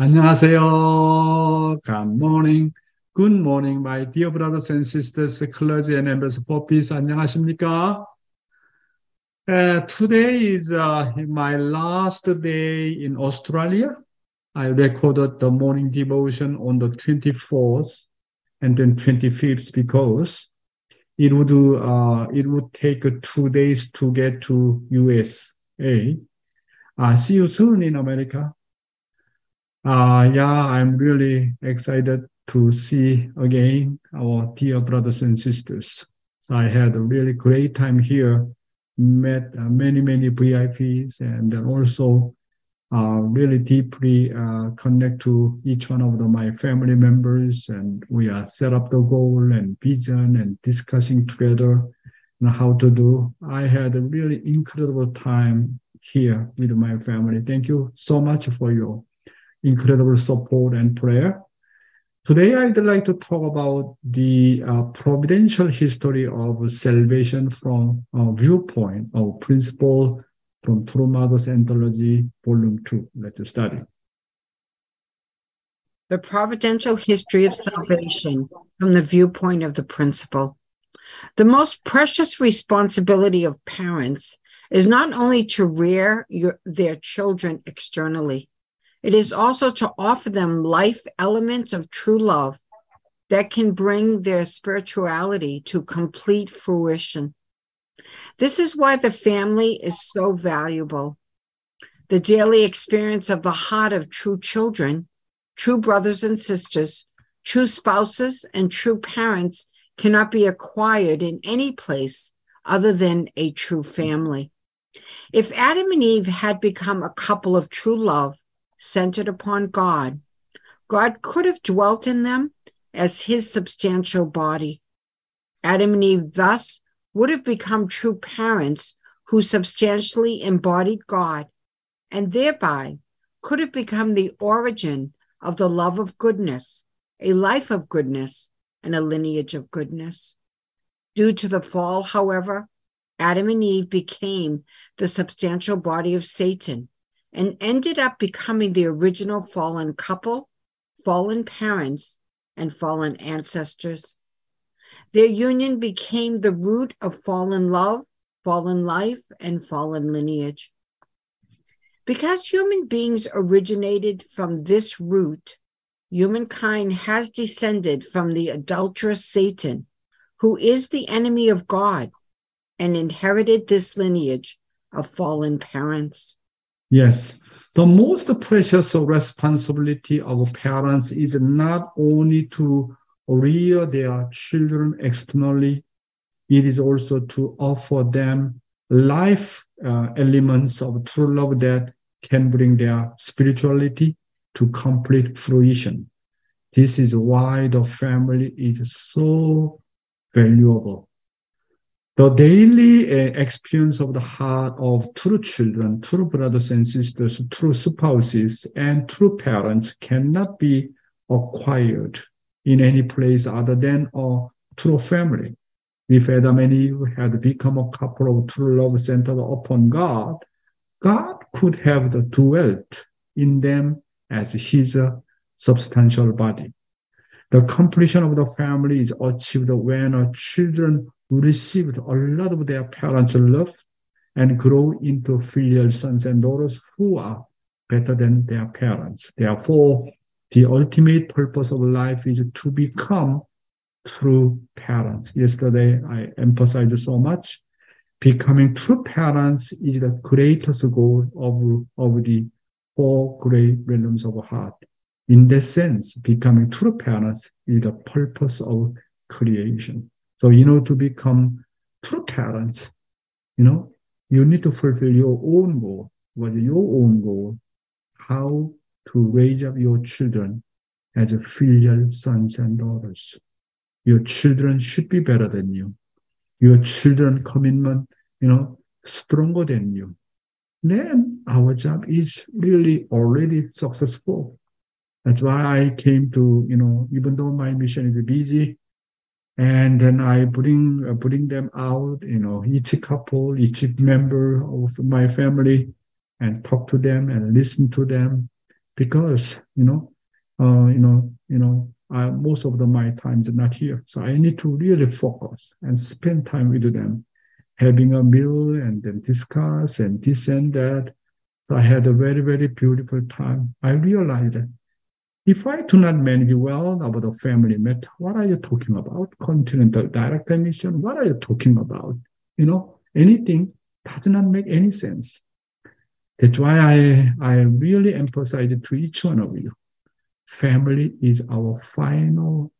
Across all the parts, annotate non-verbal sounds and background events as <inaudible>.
안녕하세요. Good morning. Good morning, my dear brothers and sisters, clergy and members for peace. 안녕하십니까? Uh, today is uh, my last day in Australia. I recorded the morning devotion on the 24th and then 25th because it would uh, it would take two days to get to USA. Uh, see you soon in America. Uh, yeah, I'm really excited to see again our dear brothers and sisters. So I had a really great time here, met uh, many, many VIPs, and also uh, really deeply uh, connect to each one of the, my family members. And we are set up the goal and vision and discussing together how to do. I had a really incredible time here with my family. Thank you so much for your incredible support and prayer. Today, I'd like to talk about the uh, providential history of salvation from a viewpoint of principle from True Mother's Anthology, Volume 2. Let's study. The providential history of salvation from the viewpoint of the principle. The most precious responsibility of parents is not only to rear your, their children externally, it is also to offer them life elements of true love that can bring their spirituality to complete fruition. This is why the family is so valuable. The daily experience of the heart of true children, true brothers and sisters, true spouses, and true parents cannot be acquired in any place other than a true family. If Adam and Eve had become a couple of true love, centered upon God, God could have dwelt in them as his substantial body. Adam and Eve thus would have become true parents who substantially embodied God and thereby could have become the origin of the love of goodness, a life of goodness, and a lineage of goodness. Due to the fall, however, Adam and Eve became the substantial body of Satan and ended up becoming the original fallen couple, fallen parents, and fallen ancestors. Their union became the root of fallen love, fallen life, and fallen lineage. Because human beings originated from this root, humankind has descended from the adulterous Satan, who is the enemy of God, and inherited this lineage of fallen parents. Yes. The most precious responsibility of parents is not only to rear their children externally, it is also to offer them life uh, elements of true love that can bring their spirituality to complete fruition. This is why the family is so valuable. The daily uh, experience of the heart of true children, true brothers and sisters, true spouses, and true parents cannot be acquired in any place other than a true family. If Adam and Eve had become a couple of true love centered upon God, God could have dwelt in them as his substantial body. The completion of the family is achieved when our children received a lot of their parents' love and grow into filial sons and daughters who are better than their parents. Therefore, the ultimate purpose of life is to become true parents. Yesterday, I emphasized so much. Becoming true parents is the greatest goal of, of the four great realms of heart. In that sense, becoming true parents is the purpose of creation. So, you know, to become true parents, you know, you need to fulfill your own goal. What is your own goal? How to raise up your children as a filial sons and daughters. Your children should be better than you. Your children commitment, you know, stronger than you. Then our job is really already successful. That's why I came to, you know, even though my mission is busy, and then I bring uh, bring them out, you know, each couple, each member of my family, and talk to them and listen to them, because you know, uh, you know, you know, I, most of the, my time is not here, so I need to really focus and spend time with them, having a meal and then discuss and this and that. So I had a very very beautiful time. I realized that if I do not manage well about the family matter, what are you talking about? Continental direct emission? What are you talking about? You know, anything does not make any sense. That's why I, I really emphasize to each one of you. Family is our final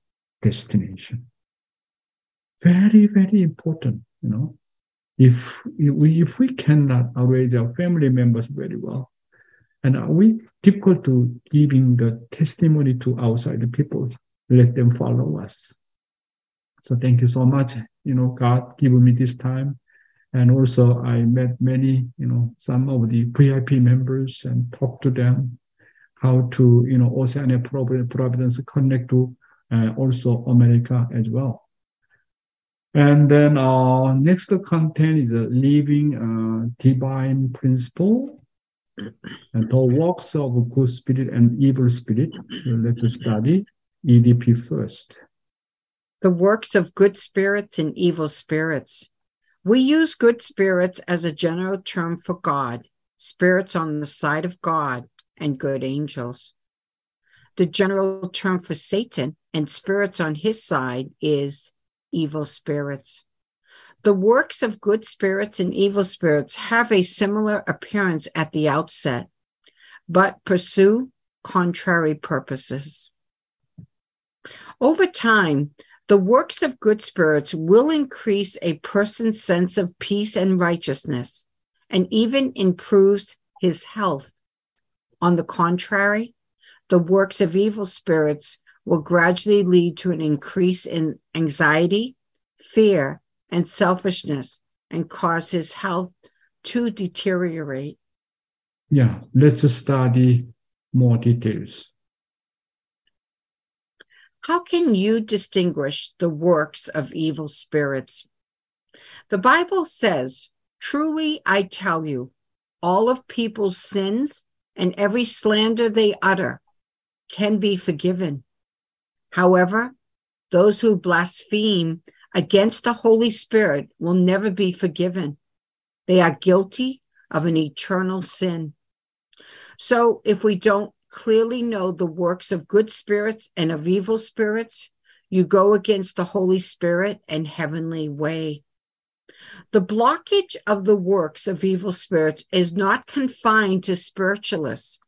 destination. Very, very important, you know. If, if we, if we cannot arrange our family members very well, and are we difficult to giving the testimony to outside the people, let them follow us. So thank you so much. You know, God given me this time and also I met many, you know, some of the VIP members and talked to them how to, you know, Oceania Providence connect to uh, also America as well. And then our next content is a living uh, divine principle. And the works of good spirit and evil spirit. Let's study EDP first. The works of good spirits and evil spirits. We use good spirits as a general term for God, spirits on the side of God, and good angels. The general term for Satan and spirits on his side is evil spirits. The works of good spirits and evil spirits have a similar appearance at the outset, but pursue contrary purposes. Over time, the works of good spirits will increase a person's sense of peace and righteousness and even improves his health. On the contrary, the works of evil spirits will gradually lead to an increase in anxiety, fear, and selfishness and cause his health to deteriorate. Yeah, let's study more details. How can you distinguish the works of evil spirits? The Bible says, Truly I tell you, all of people's sins and every slander they utter can be forgiven. However, those who blaspheme against the Holy Spirit will never be forgiven. They are guilty of an eternal sin. So if we don't clearly know the works of good spirits and of evil spirits, you go against the Holy Spirit and heavenly way. The blockage of the works of evil spirits is not confined to spiritualists.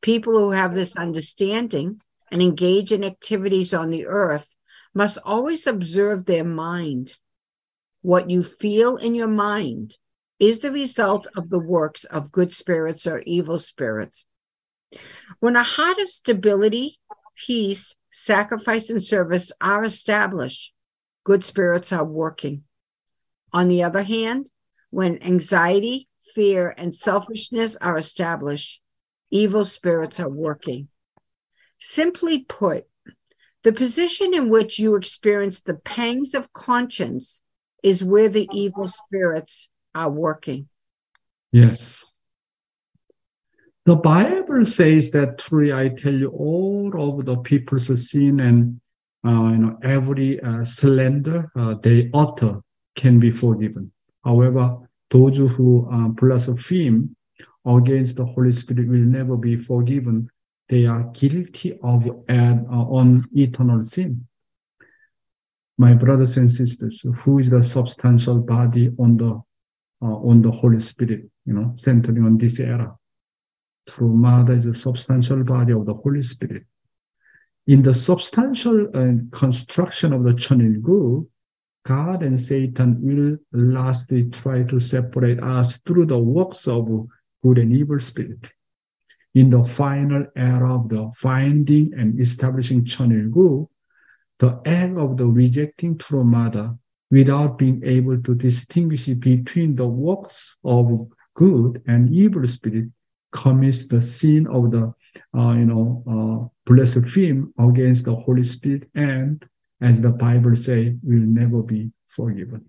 People who have this understanding and engage in activities on the earth must always observe their mind. What you feel in your mind is the result of the works of good spirits or evil spirits. When a heart of stability, peace, sacrifice, and service are established, good spirits are working. On the other hand, when anxiety, fear, and selfishness are established, evil spirits are working. Simply put, the position in which you experience the pangs of conscience is where the evil spirits are working. Yes. The Bible says that truly I tell you, all of the people's sin and uh, you know every uh, slander uh, they utter can be forgiven. However, those who uh, blaspheme against the Holy Spirit will never be forgiven. They are guilty of an on eternal sin. My brothers and sisters, who is the substantial body on the uh, on the Holy Spirit? You know, centering on this era through Mother is a substantial body of the Holy Spirit. In the substantial uh, construction of the Cheon Il Guk, God and Satan will lastly try to separate us through the works of good and evil spirit. In the final era of the finding and establishing Cheon Il Guk, the act of the rejecting true mother without being able to distinguish between the works of good and evil spirit commits the sin of the, uh, you know, uh, against the Holy Spirit, and as the Bible say, will never be forgiven.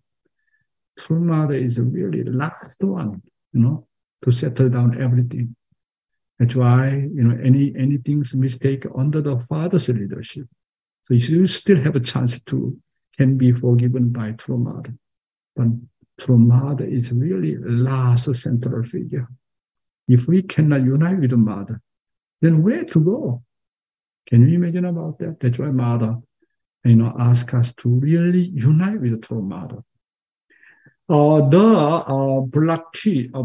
True mother is really the last one, you know, to settle down everything. That's why, you know, any anything's mistake under the father's leadership. So you still have a chance to can be forgiven by true mother. But true mother is really last central figure. If we cannot unite with the mother, then where to go? Can you imagine about that? That's why mother, you know, ask us to really unite with the true mother. Uh, the uh, blockage, uh,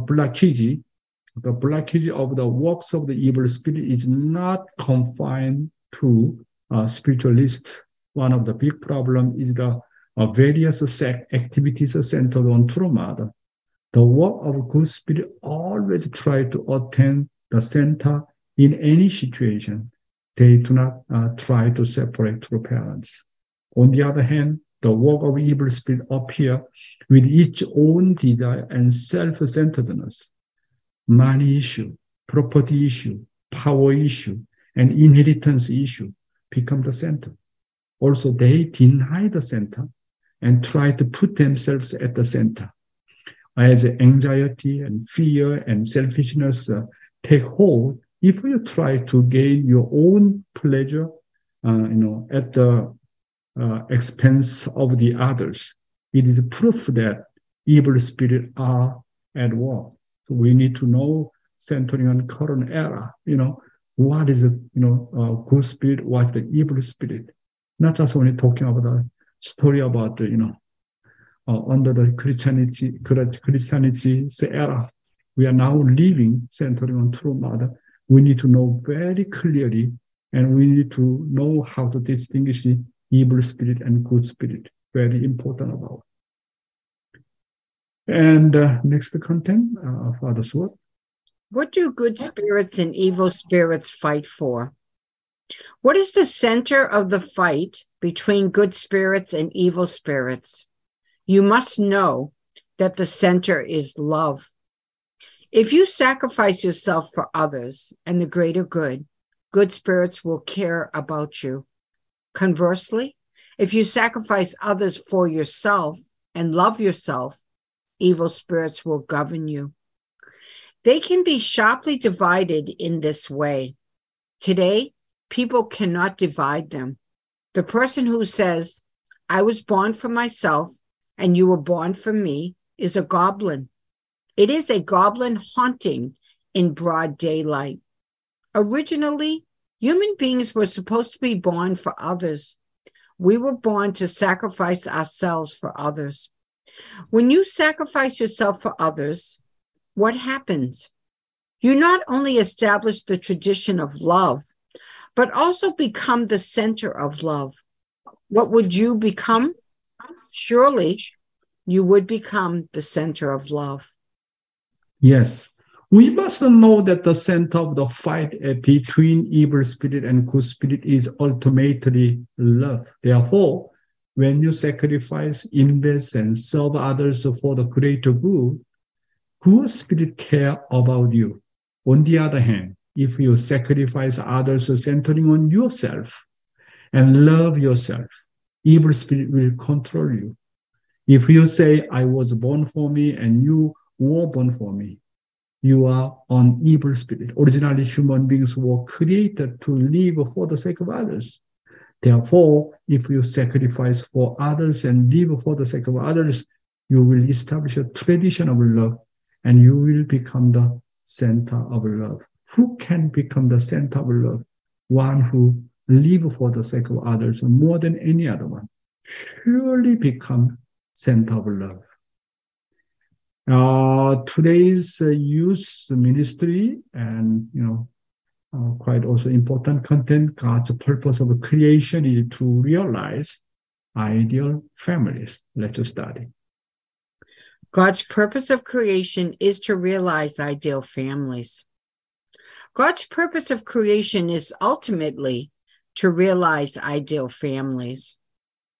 the blockage of the works of the evil spirit is not confined to uh, spiritualist. One of the big problem is the uh, various activities centered on mother. The work of good spirit always try to attain the center in any situation. They do not uh, try to separate true parents. On the other hand, the work of evil spirit appear with its own desire and self-centeredness, money issue, property issue, power issue, and inheritance issue become the center. Also, they deny the center and try to put themselves at the center. As anxiety and fear and selfishness uh, take hold, if you try to gain your own pleasure, uh, you know, at the uh, expense of the others, it is proof that evil spirits are at work. So we need to know, centering on current era, you know, what is the you know uh, good spirit, what's the evil spirit. Not just only talking about the story about the, you know uh, under the Christianity Christianity's era, we are now living centering on true mother. We need to know very clearly, and we need to know how to distinguish the evil spirit and good spirit. Very important about. And uh, next the content, uh, Father's word. What do good spirits and evil spirits fight for? What is the center of the fight between good spirits and evil spirits? You must know that the center is love. If you sacrifice yourself for others and the greater good, good spirits will care about you. Conversely, if you sacrifice others for yourself and love yourself, evil spirits will govern you. They can be sharply divided in this way. Today, people cannot divide them. The person who says, I was born for myself and you were born for me, is a goblin. It is a goblin haunting in broad daylight. Originally, human beings were supposed to be born for others. We were born to sacrifice ourselves for others. When you sacrifice yourself for others, what happens? You not only establish the tradition of love, but also become the center of love. What would you become? Surely you would become the center of love. Yes. We must know that the center of the fight eh, between evil spirit and good spirit is ultimately love. Therefore, when you sacrifice, invest, and serve others for the greater good, good spirit care about you. On the other hand, if you sacrifice others centering on yourself and love yourself, evil spirit will control you. If you say, I was born for me and you were born for me, you are an evil spirit. Originally, human beings were created to live for the sake of others. Therefore, if you sacrifice for others and live for the sake of others, you will establish a tradition of love and you will become the center of love. Who can become the center of love? One who live for the sake of others more than any other one. Surely become center of love. Uh, today's uh, youth ministry and you know uh, quite also important content. God's purpose of creation is to realize ideal families. Let's study. God's purpose of creation is to realize ideal families. God's purpose of creation is ultimately to realize ideal families.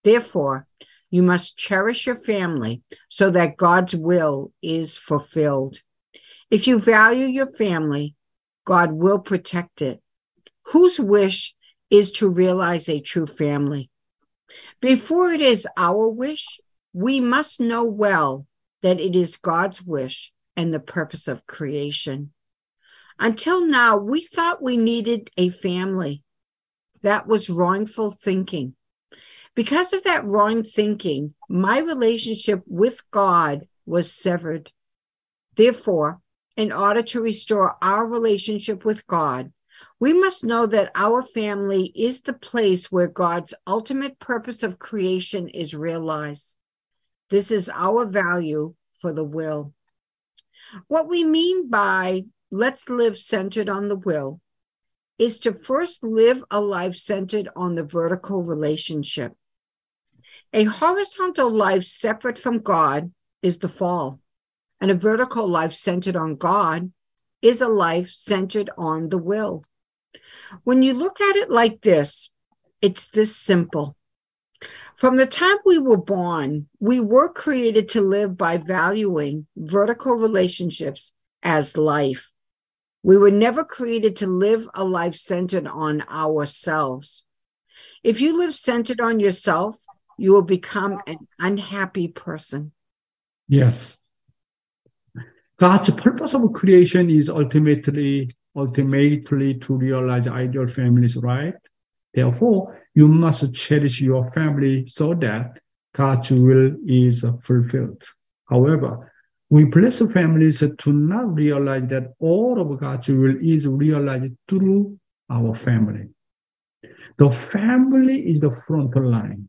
Therefore, you must cherish your family so that God's will is fulfilled. If you value your family, God will protect it. Whose wish is to realize a true family? Before it is our wish, we must know well that it is God's wish and the purpose of creation. Until now, we thought we needed a family. That was wrongful thinking. Because of that wrong thinking, my relationship with God was severed. Therefore, in order to restore our relationship with God, we must know that our family is the place where God's ultimate purpose of creation is realized. This is our value for the will. What we mean by let's live centered on the will is to first live a life centered on the vertical relationship. A horizontal life separate from God is the fall, and a vertical life centered on God is a life centered on the will. When you look at it like this, it's this simple. From the time we were born, we were created to live by valuing vertical relationships as life. We were never created to live a life centered on ourselves. If you live centered on yourself, you will become an unhappy person. Yes. God's purpose of creation is ultimately ultimately to realize ideal families, right? Therefore, you must cherish your family so that God's will is fulfilled. However, we bless families to not realize that all of God's will is realized through our family. The family is the front line.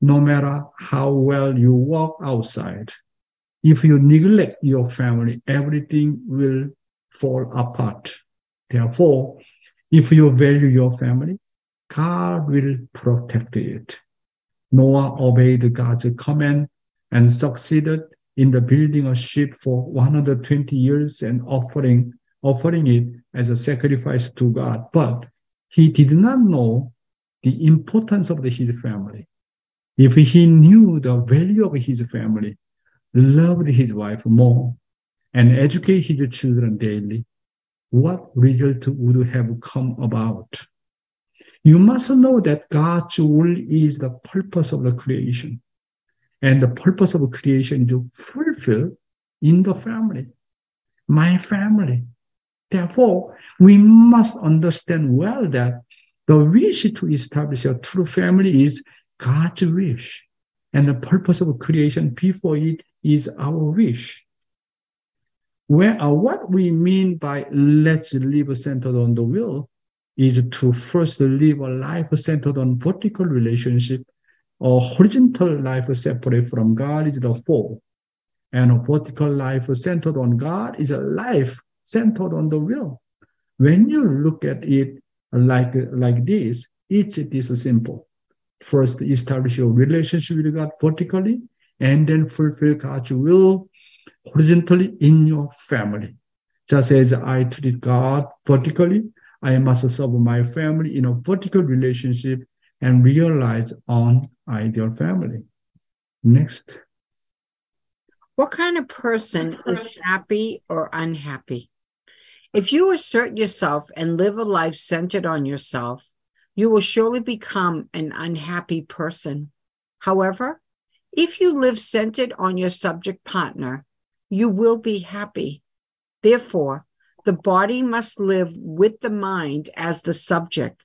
No matter how well you walk outside, if you neglect your family, everything will fall apart. Therefore, if you value your family, God will protect it. Noah obeyed God's command and succeeded in the building a ship for 120 years and offering offering it as a sacrifice to God. But he did not know the importance of his family. If he knew the value of his family, loved his wife more, and educated his children daily, what result would have come about? You must know that God's will is the purpose of the creation. And the purpose of creation is fulfilled in the family, my family. Therefore, we must understand well that the wish to establish a true family is God's wish. And the purpose of creation before it is our wish. Where, uh, what we mean by let's live centered on the will is to first live a life centered on vertical relationship a horizontal life separate from God is the fall. And a vertical life centered on God is a life centered on the will. When you look at it like, like this, it's this simple. First, establish your relationship with God vertically, and then fulfill God's will horizontally in your family. Just as I treat God vertically, I must serve my family in a vertical relationship and realize on ideal family. Next. What kind of person is happy or unhappy? If you assert yourself and live a life centered on yourself, you will surely become an unhappy person. However, if you live centered on your subject partner, you will be happy. Therefore, the body must live with the mind as the subject.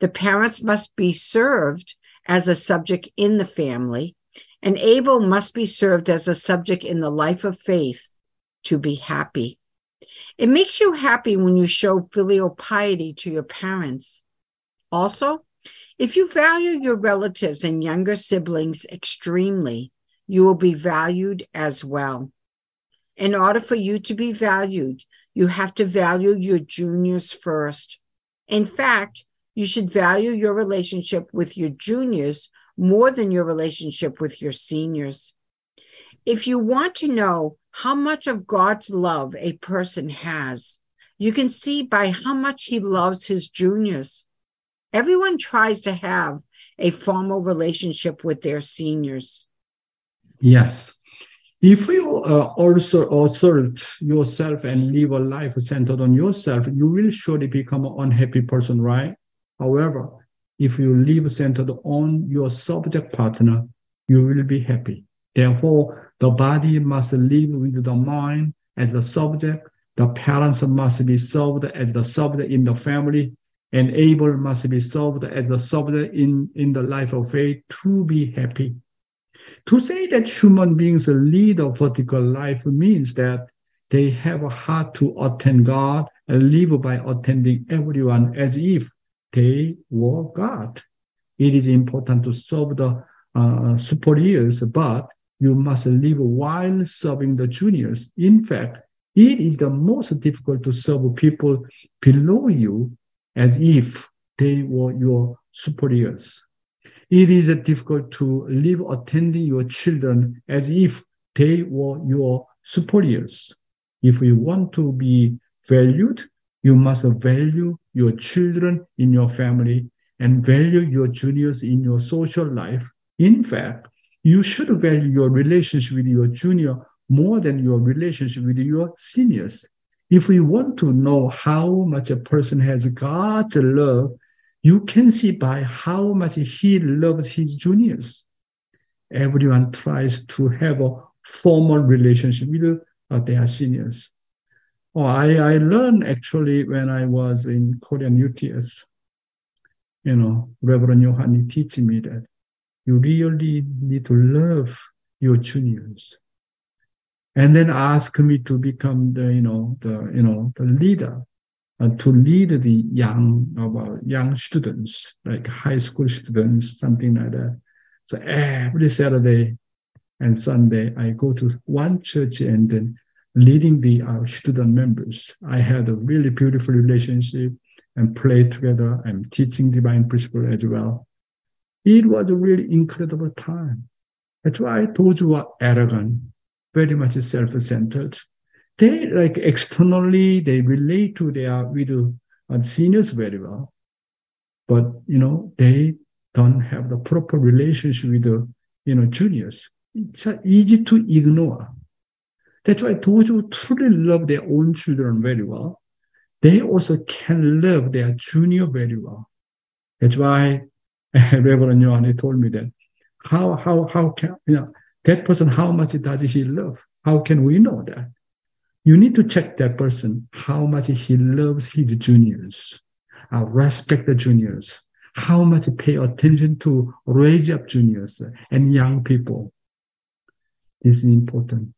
The parents must be served as a subject in the family, and Abel must be served as a subject in the life of faith to be happy. It makes you happy when you show filial piety to your parents. Also, if you value your relatives and younger siblings extremely, you will be valued as well. In order for you to be valued, you have to value your juniors first. In fact, you should value your relationship with your juniors more than your relationship with your seniors. If you want to know how much of God's love a person has, you can see by how much he loves his juniors. Everyone tries to have a formal relationship with their seniors. Yes. If you uh, also assert yourself and live a life centered on yourself, you will surely become an unhappy person, right? However, if you live centered on your subject partner, you will be happy. Therefore, the body must live with the mind as the subject, The parents must be served as the subject in the family, and Abel must be served as the servant in, in the life of faith to be happy. To say that human beings lead a vertical life means that they have a heart to attend God and live by attending everyone as if they were God. It is important to serve the uh, superiors, but you must live while serving the juniors. In fact, it is the most difficult to serve people below you as if they were your superiors. It is difficult to live attending your children as if they were your superiors. If you want to be valued, you must value your children in your family and value your juniors in your social life. In fact, you should value your relationship with your junior more than your relationship with your seniors. If we want to know how much a person has God's love, you can see by how much he loves his juniors. Everyone tries to have a formal relationship with uh, their seniors. Oh, I, I learned actually when I was in Korean UTS. You know, Reverend Yohani teaching me that you really need to love your juniors. And then ask me to become the, you know, the, you know, the leader uh, to lead the young, about young students, like high school students, something like that. So every Saturday and Sunday, I go to one church and then leading the uh, student members. I had a really beautiful relationship and play together. I'm teaching divine principle as well. It was a really incredible time. That's why told you are arrogant, very much self-centered. They like externally they relate to their with uh, seniors very well, but you know they don't have the proper relationship with the you know juniors. It's easy to ignore. That's why those who truly love their own children very well, they also can love their junior very well. That's why <laughs> Reverend Yohani told me that. How, how, how can, you know, that person, how much does he love? How can we know that? You need to check that person, how much he loves his juniors, uh, respect the juniors, how much pay attention to raise up juniors and young people. This is important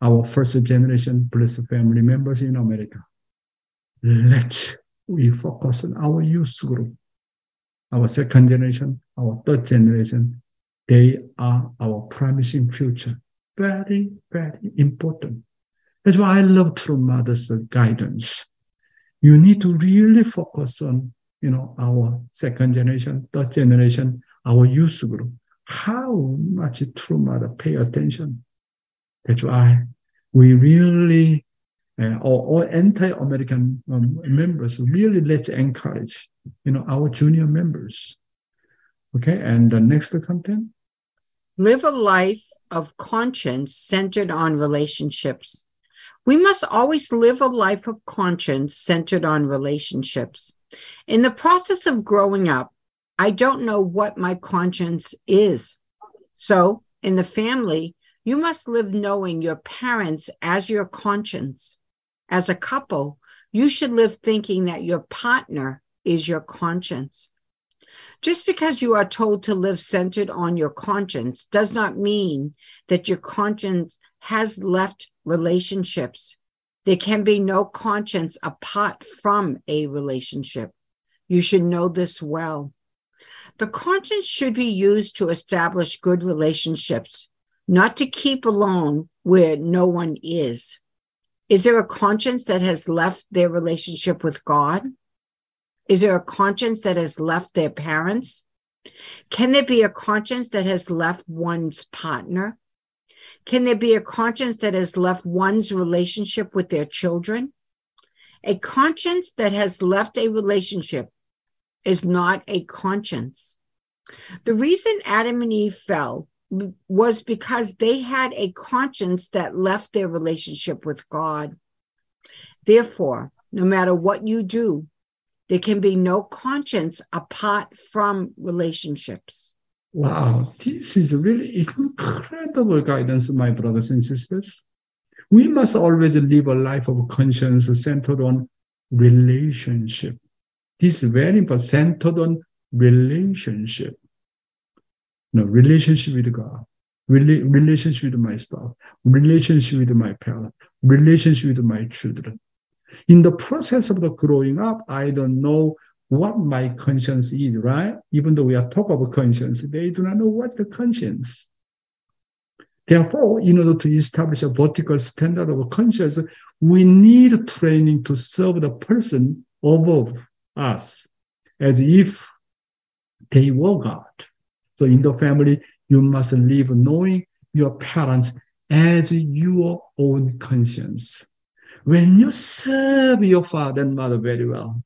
our first generation blessed family members in America. Let's we focus on our youth group, our second generation, our third generation. They are our promising future. Very, very important. That's why I love True Mother's guidance. You need to really focus on, you know, our second generation, third generation, our youth group. How much True Mother pay attention that's why we really, uh, all, all anti-American um, members really let's encourage, you know, our junior members. Okay, and the next content. Live a life of conscience centered on relationships. We must always live a life of conscience centered on relationships. In the process of growing up, I don't know what my conscience is. So, in the family, you must live knowing your parents as your conscience. As a couple, you should live thinking that your partner is your conscience. Just because you are told to live centered on your conscience does not mean that your conscience has left relationships. There can be no conscience apart from a relationship. You should know this well. The conscience should be used to establish good relationships not to keep alone where no one is. Is there a conscience that has left their relationship with God? Is there a conscience that has left their parents? Can there be a conscience that has left one's partner? Can there be a conscience that has left one's relationship with their children? A conscience that has left a relationship is not a conscience. The reason Adam and Eve fell was because they had a conscience that left their relationship with God. Therefore, no matter what you do, there can be no conscience apart from relationships. Wow, this is really incredible guidance, my brothers and sisters. We must always live a life of conscience centered on relationship. This is very important, centered on relationship. No, relationship with God, rela- relationship with my spouse, relationship with my parents, relationship with my children. In the process of the growing up, I don't know what my conscience is, right? Even though we are talking about conscience, they do not know what's the conscience. Therefore, in order to establish a vertical standard of conscience, we need training to serve the person above us as if they were God. So in the family, you must live knowing your parents as your own conscience. When you serve your father and mother very well,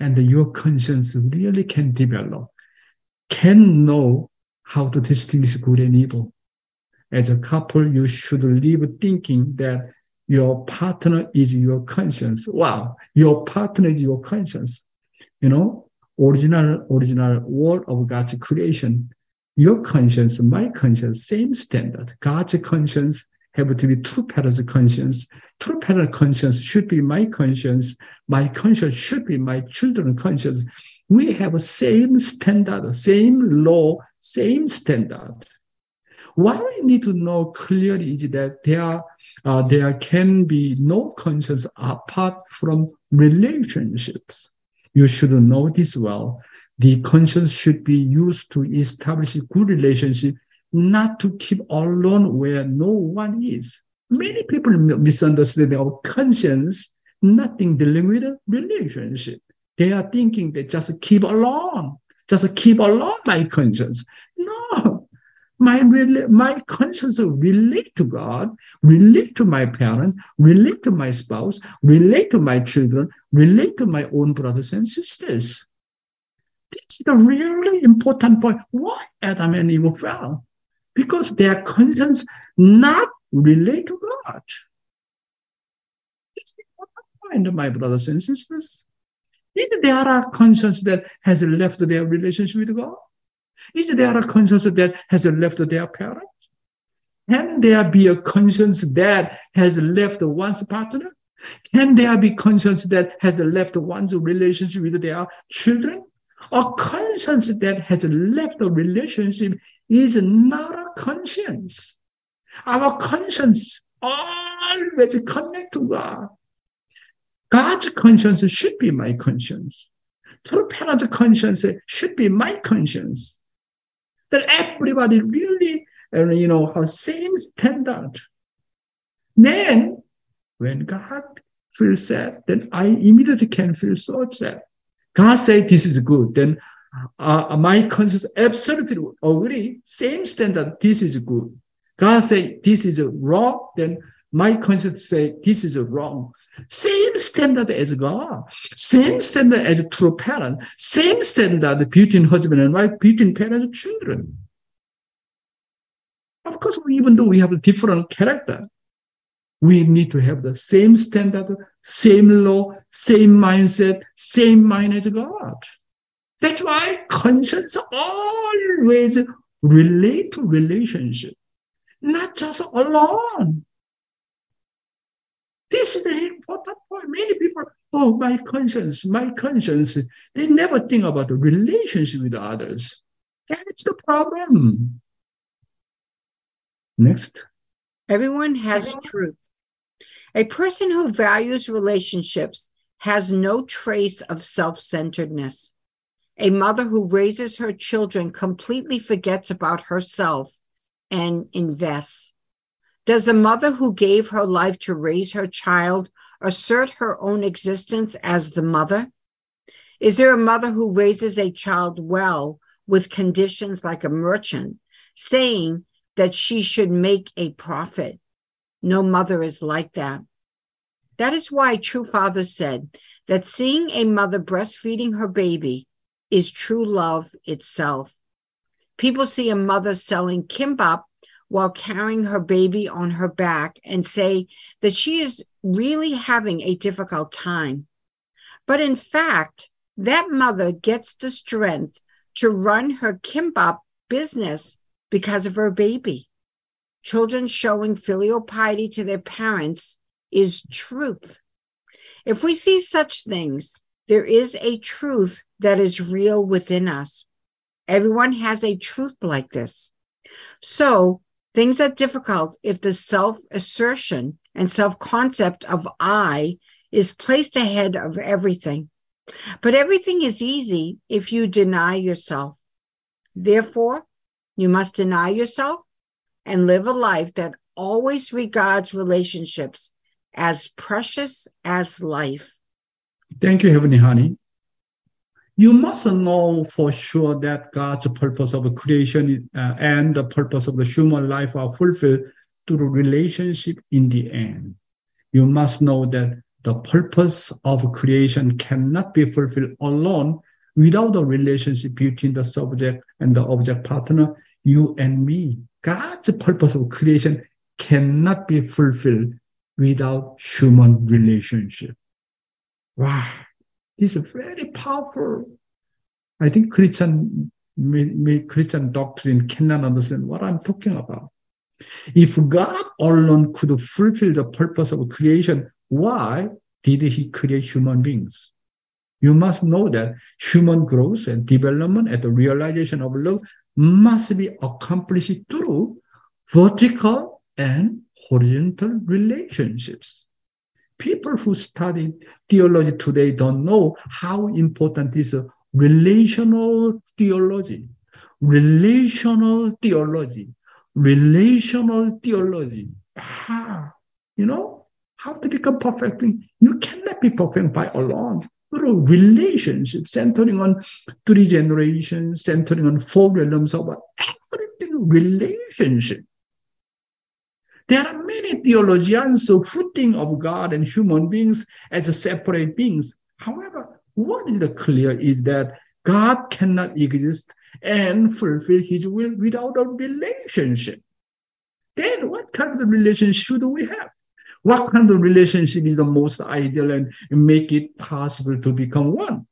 and your conscience really can develop, can know how to distinguish good and evil. As a couple, you should live thinking that your partner is your conscience. Wow, your partner is your conscience. You know, original, original word of God's creation. Your conscience, my conscience, same standard. God's conscience have to be two parents' conscience. True parent conscience should be my conscience. My conscience should be my children's conscience. We have same standard, same law, same standard. What we need to know clearly is that there, uh, there can be no conscience apart from relationships. You should know this well. The conscience should be used to establish good relationship not to keep alone where no one is. Many people misunderstand our conscience, nothing dealing with relationship. They are thinking they just keep alone, just keep alone my conscience. No, my my conscience relate to God, relate to my parents, relate to my spouse, relate to my children, relate to my own brothers and sisters. This is the really important point. Why Adam and Eve fell? Because their conscience not relate to God. It's the point, my brothers and sisters. Is there a conscience that has left their relationship with God? Is there a conscience that has left their parents? Can there be a conscience that has left one's partner? Can there be conscience that has left one's relationship with their children? A conscience that has left a relationship is not a conscience. Our conscience always connect to God. God's conscience should be my conscience. True parent conscience should be my conscience. That everybody really, uh, you know, has same standard. Then, when God feels sad, then I immediately can feel so sad. God said this is good, then uh, my conscience absolutely agree, same standard, this is good. God say this is wrong, then my conscience say this is wrong. Same standard as God, same standard as true parent, same standard between husband and wife, between parents and children. Of course, even though we have a different character, we need to have the same standard, same law, same mindset, same mind as God. That's why conscience always relate to relationship, not just alone. This is the important point. Many people, oh, my conscience, my conscience, they never think about the relationship with others. That's the problem. Next. Everyone has truth. A person who values relationships has no trace of self centeredness. A mother who raises her children completely forgets about herself and invests. Does the mother who gave her life to raise her child assert her own existence as the mother? Is there a mother who raises a child well with conditions like a merchant, saying that she should make a profit? No mother is like that. That is why True Father said that seeing a mother breastfeeding her baby is true love itself. People see a mother selling kimbap while carrying her baby on her back and say that she is really having a difficult time. But in fact, that mother gets the strength to run her kimbap business because of her baby. children showing filial piety to their parents is truth. If we see such things, there is a truth that is real within us. Everyone has a truth like this. So things are difficult if the self assertion and self concept of I is placed ahead of everything. But everything is easy if you deny yourself. Therefore, you must deny yourself and live a life that always regards relationships as precious as life. Thank you, Heavenly Honey. You must know for sure that God's purpose of creation uh, and the purpose of the human life are fulfilled through relationship in the end. You must know that the purpose of creation cannot be fulfilled alone without the relationship between the subject and the object partner, you and me. God's purpose of creation cannot be fulfilled without human relationship. Wow, this is very powerful. I think Christian Christian doctrine cannot understand what I'm talking about. If God alone could fulfill the purpose of creation, why did he create human beings? You must know that human growth and development and the realization of love must be accomplished through vertical and horizontal relationships. People who study theology today don't know how important is relational theology. Relational theology. Relational theology. Ah, you know, how to become perfect. You cannot be perfect by alone through relationship, centering on three generations, centering on four realms of everything relationship. There are many theologians who think of God and human beings as separate beings. However, what is clear is that God cannot exist and fulfill his will without a relationship. Then what kind of relationship should we have? What kind of relationship is the most ideal and make it possible to become one?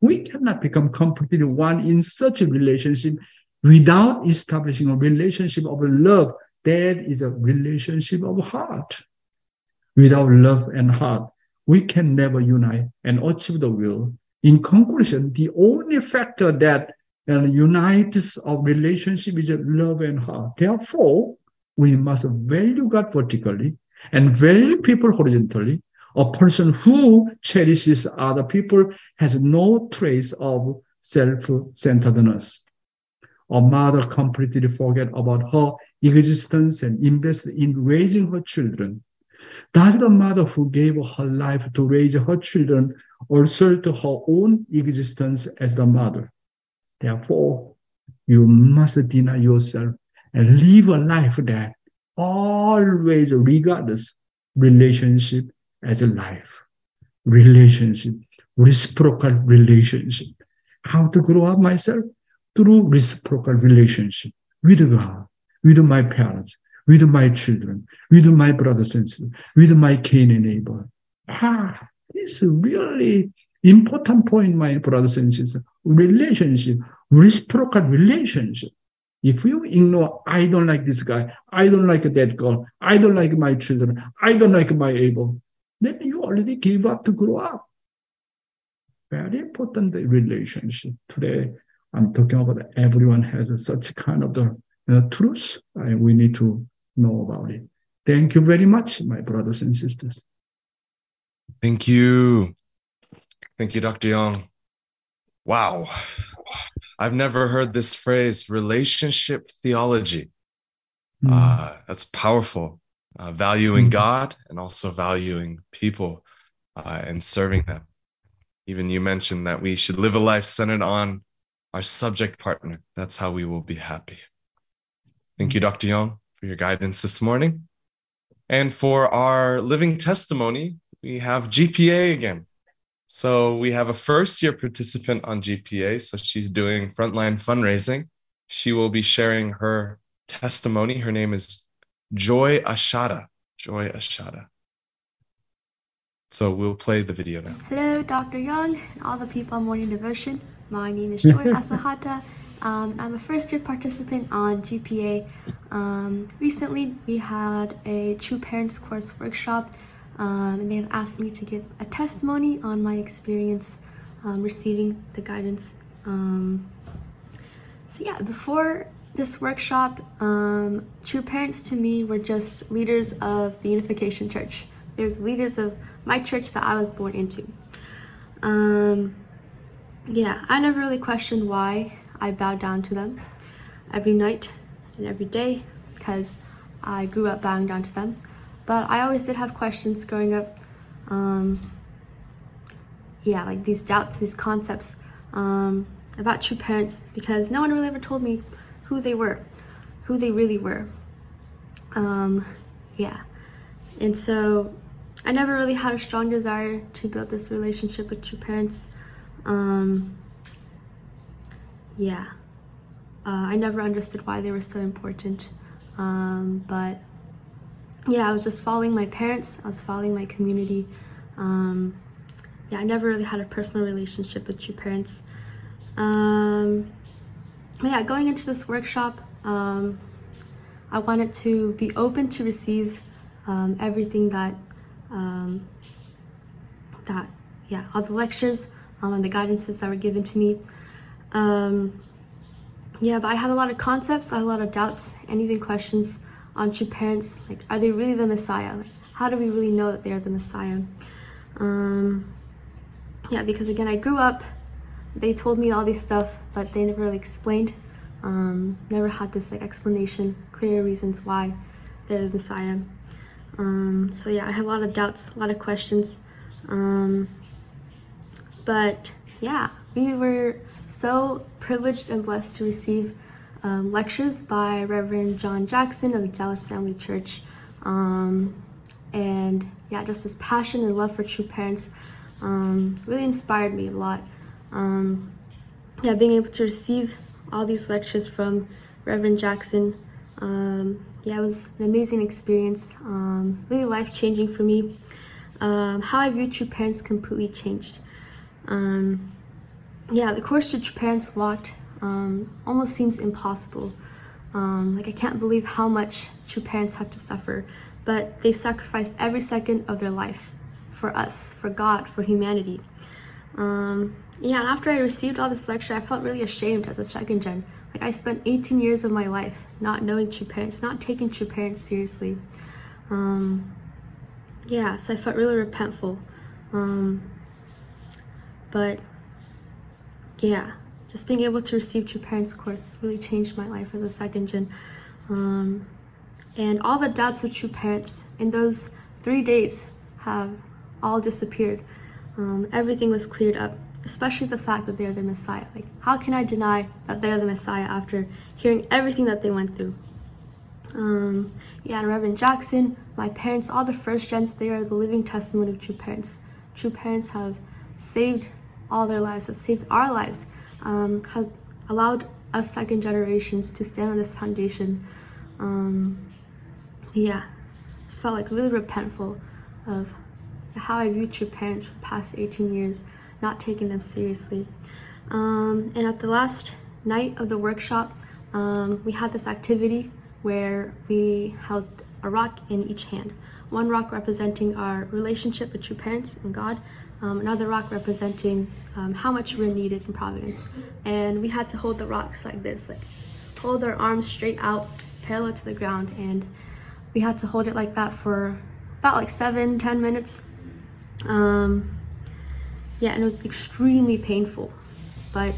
We cannot become completely one in such a relationship without establishing a relationship of love. That is a relationship of heart. Without love and heart, we can never unite and achieve the will. In conclusion, the only factor that unites our relationship is love and heart. Therefore, we must value God vertically and value people horizontally, a person who cherishes other people has no trace of self-centeredness. A mother completely forget about her existence and invest in raising her children. Does the mother who gave her life to raise her children assert her own existence as the mother? Therefore, you must deny yourself and live a life that always regards relationship as a life, relationship, reciprocal relationship. How to grow up myself? Through reciprocal relationship with God, with my parents, with my children, with my brothers and sisters, with my kin and neighbor. Ah, this is really important point, my brothers and sisters. Relationship, reciprocal relationship. If you ignore, I don't like this guy, I don't like that girl, I don't like my children, I don't like my Abel, then you already give up to grow up. Very important relationship. Today, I'm talking about everyone has such kind of the know, truth, and we need to know about it. Thank you very much, my brothers and sisters. Thank you. Thank you, Dr. Young. Wow. I've never heard this phrase, relationship theology. Mm. Uh, that's powerful. Uh, valuing mm. God and also valuing people uh, and serving them. Even you mentioned that we should live a life centered on our subject partner. That's how we will be happy. Thank you, Dr. Young, for your guidance this morning. And for our living testimony, we have GPA again. So we have a first year participant on GPA. So she's doing frontline fundraising. She will be sharing her testimony. Her name is Joy Ashada. Joy Ashada. So we'll play the video now. Hello, Dr. Young and all the people on Morning Devotion. My name is Joy <laughs> Asahata. Um, I'm a first year participant on GPA. Um, recently, we had a True Parents course workshop, um, and they have asked me to give a testimony on my experience um, receiving the guidance. Um, so, yeah, before this workshop, um, True Parents to me were just leaders of the Unification Church. They're leaders of my church that I was born into. Yeah, I never really questioned why I bowed down to them every night and every day because I grew up bowing down to them. But I always did have questions growing up. Um, yeah, like these doubts, these concepts um, about true parents because no one really ever told me who they were, who they really were. Um, yeah. And so I never really had a strong desire to build this relationship with true parents. Um, yeah. Uh, I never understood why they were so important. Um, but yeah, I was just following my parents, I was following my community. Um, yeah, I never really had a personal relationship with true parents. Um, yeah, going into this workshop, um, I wanted to be open to receive um, everything that um, that yeah all the lectures um, and the guidances that were given to me. Um, yeah, but I had a lot of concepts, I had a lot of doubts, and even questions on true parents. Like, are they really the Messiah? Like, how do we really know that they are the Messiah? Um, yeah, because again, I grew up. They told me all this stuff, but they never really explained. Um, never had this like explanation, clear reasons why they're the Messiah. Um, so yeah, I have a lot of doubts, a lot of questions. Um, but yeah, we were so privileged and blessed to receive um, lectures by Reverend John Jackson of the Dallas Family Church. Um, and yeah, just his passion and love for true parents um, really inspired me a lot. Um, yeah, being able to receive all these lectures from Reverend Jackson um, yeah, it was an amazing experience, um, really life changing for me. How I view true parents completely changed. Um, yeah, the course true parents walked um, almost seems impossible. Um, like I can't believe how much true parents had to suffer, but they sacrificed every second of their life for us, for God, for humanity. Um, yeah, and after I received all this lecture, I felt really ashamed as a second gen like I spent 18 years of my life not knowing true parents, not taking true parents seriously. Um, yeah, so I felt really repentful. Um, but yeah, just being able to receive true parents course really changed my life as a second gen. Um, and all the doubts of true parents in those three days have all disappeared. Um, everything was cleared up especially the fact that they're the Messiah. Like, how can I deny that they're the Messiah after hearing everything that they went through? Um, yeah, and Reverend Jackson, my parents, all the first gens, they are the living testimony of true parents. True parents have saved all their lives, have saved our lives, um, has allowed us second generations to stand on this foundation. Um, yeah, just felt like really repentful of how I viewed true parents for the past 18 years not taking them seriously. Um, and at the last night of the workshop, um, we had this activity where we held a rock in each hand. One rock representing our relationship with true parents and God, um, another rock representing um, how much we're needed in Providence. And we had to hold the rocks like this, like hold our arms straight out, parallel to the ground. And we had to hold it like that for about like seven, ten minutes. Um, yeah, and it was extremely painful. But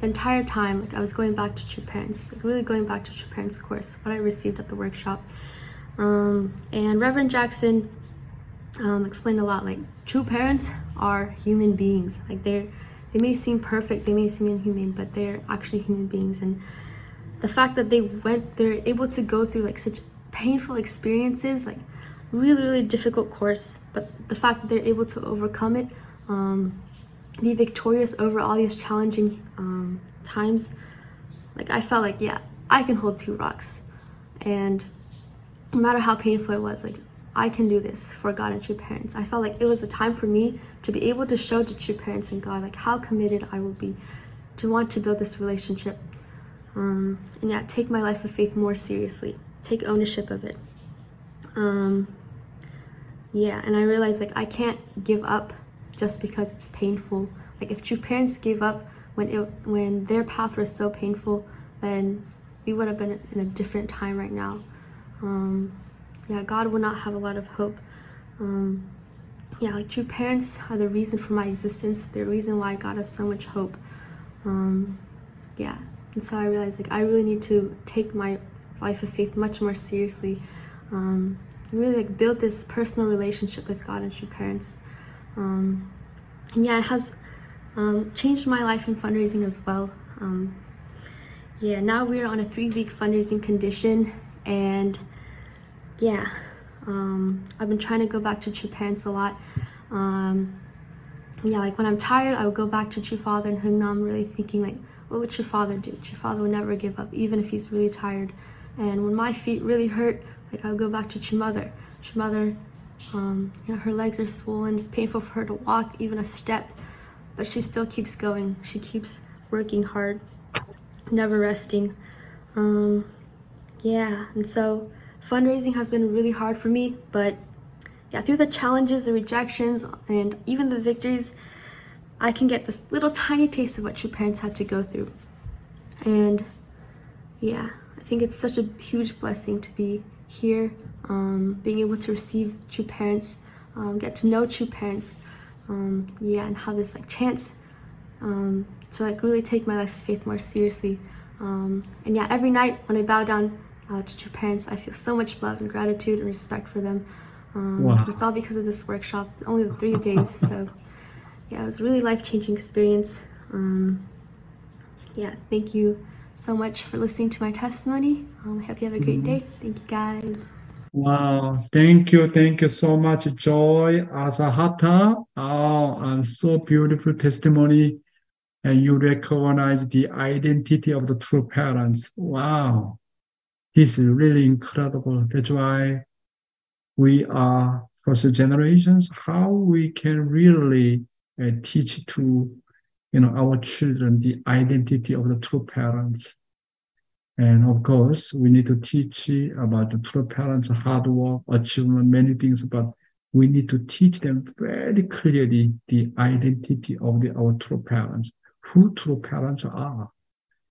the entire time, like I was going back to True Parents, like really going back to True Parents course, what I received at the workshop. Um, and Reverend Jackson um, explained a lot. Like true parents are human beings. Like they're they may seem perfect, they may seem inhumane, but they're actually human beings. And the fact that they went, they're able to go through like such painful experiences, like really really difficult course, but the fact that they're able to overcome it um, be victorious over all these challenging um, times. Like I felt like, yeah, I can hold two rocks, and no matter how painful it was, like I can do this for God and true parents. I felt like it was a time for me to be able to show to true parents and God like how committed I will be to want to build this relationship Um, and yeah, take my life of faith more seriously. Take ownership of it. Um, yeah, and I realized like I can't give up just because it's painful. Like if true parents gave up when it when their path was so painful, then we would have been in a different time right now. Um, yeah, God would not have a lot of hope. Um, yeah, like true parents are the reason for my existence. The reason why God has so much hope. Um, yeah, and so I realized like I really need to take my life of faith much more seriously. Um, really like build this personal relationship with God and true parents. Um, and yeah, it has um, changed my life in fundraising as well. Um, yeah, now we're on a three-week fundraising condition, and yeah, um, I've been trying to go back to True Parents a lot. Um, yeah, like when I'm tired, I would go back to True Father and Hungnam, really thinking like, what would True Father do? True Father would never give up, even if he's really tired. And when my feet really hurt, like I would go back to True Mother. True Mother, um, you know, her legs are swollen. It's painful for her to walk even a step, but she still keeps going. She keeps working hard, never resting. Um, yeah, and so fundraising has been really hard for me, but yeah, through the challenges, the rejections, and even the victories, I can get this little tiny taste of what true parents have to go through. And yeah, I think it's such a huge blessing to be here, um, being able to receive true parents, um, get to know true parents, um, yeah, and have this like chance um, to like really take my life of faith more seriously. Um, and yeah, every night when I bow down uh, to your parents, I feel so much love and gratitude and respect for them. Um, Wow. It's all because of this workshop, only three days. <laughs> So yeah, it was a really life changing experience. Um, yeah, thank you so much for listening to my testimony. Um, I hope you have a great day. Thank you guys. Wow, thank you, thank you so much, Joy Asahata. Oh, um, so beautiful testimony. And you recognize the identity of the true parents. Wow, this is really incredible. That's why we are first generations, how we can really uh, teach to you know our children the identity of the true parents. And of course, we need to teach about the true parents' hard work, achievement, many things, but we need to teach them very clearly the identity of the, our true parents, who true parents are.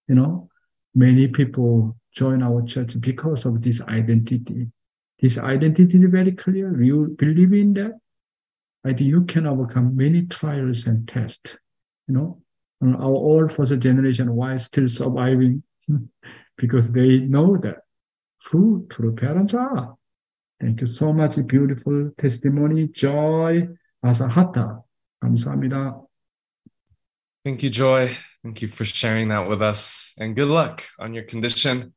You know, many people join our church because of this identity. This identity is very clear. You believe in that, I think you can overcome many trials and tests. You know, and our old first generation, why still surviving? <laughs> because they know that who true parents are. Thank you so much. Beautiful testimony. Joy Asahata. 감사합니다. Thank you, Joy. Thank you for sharing that with us. And good luck on your condition.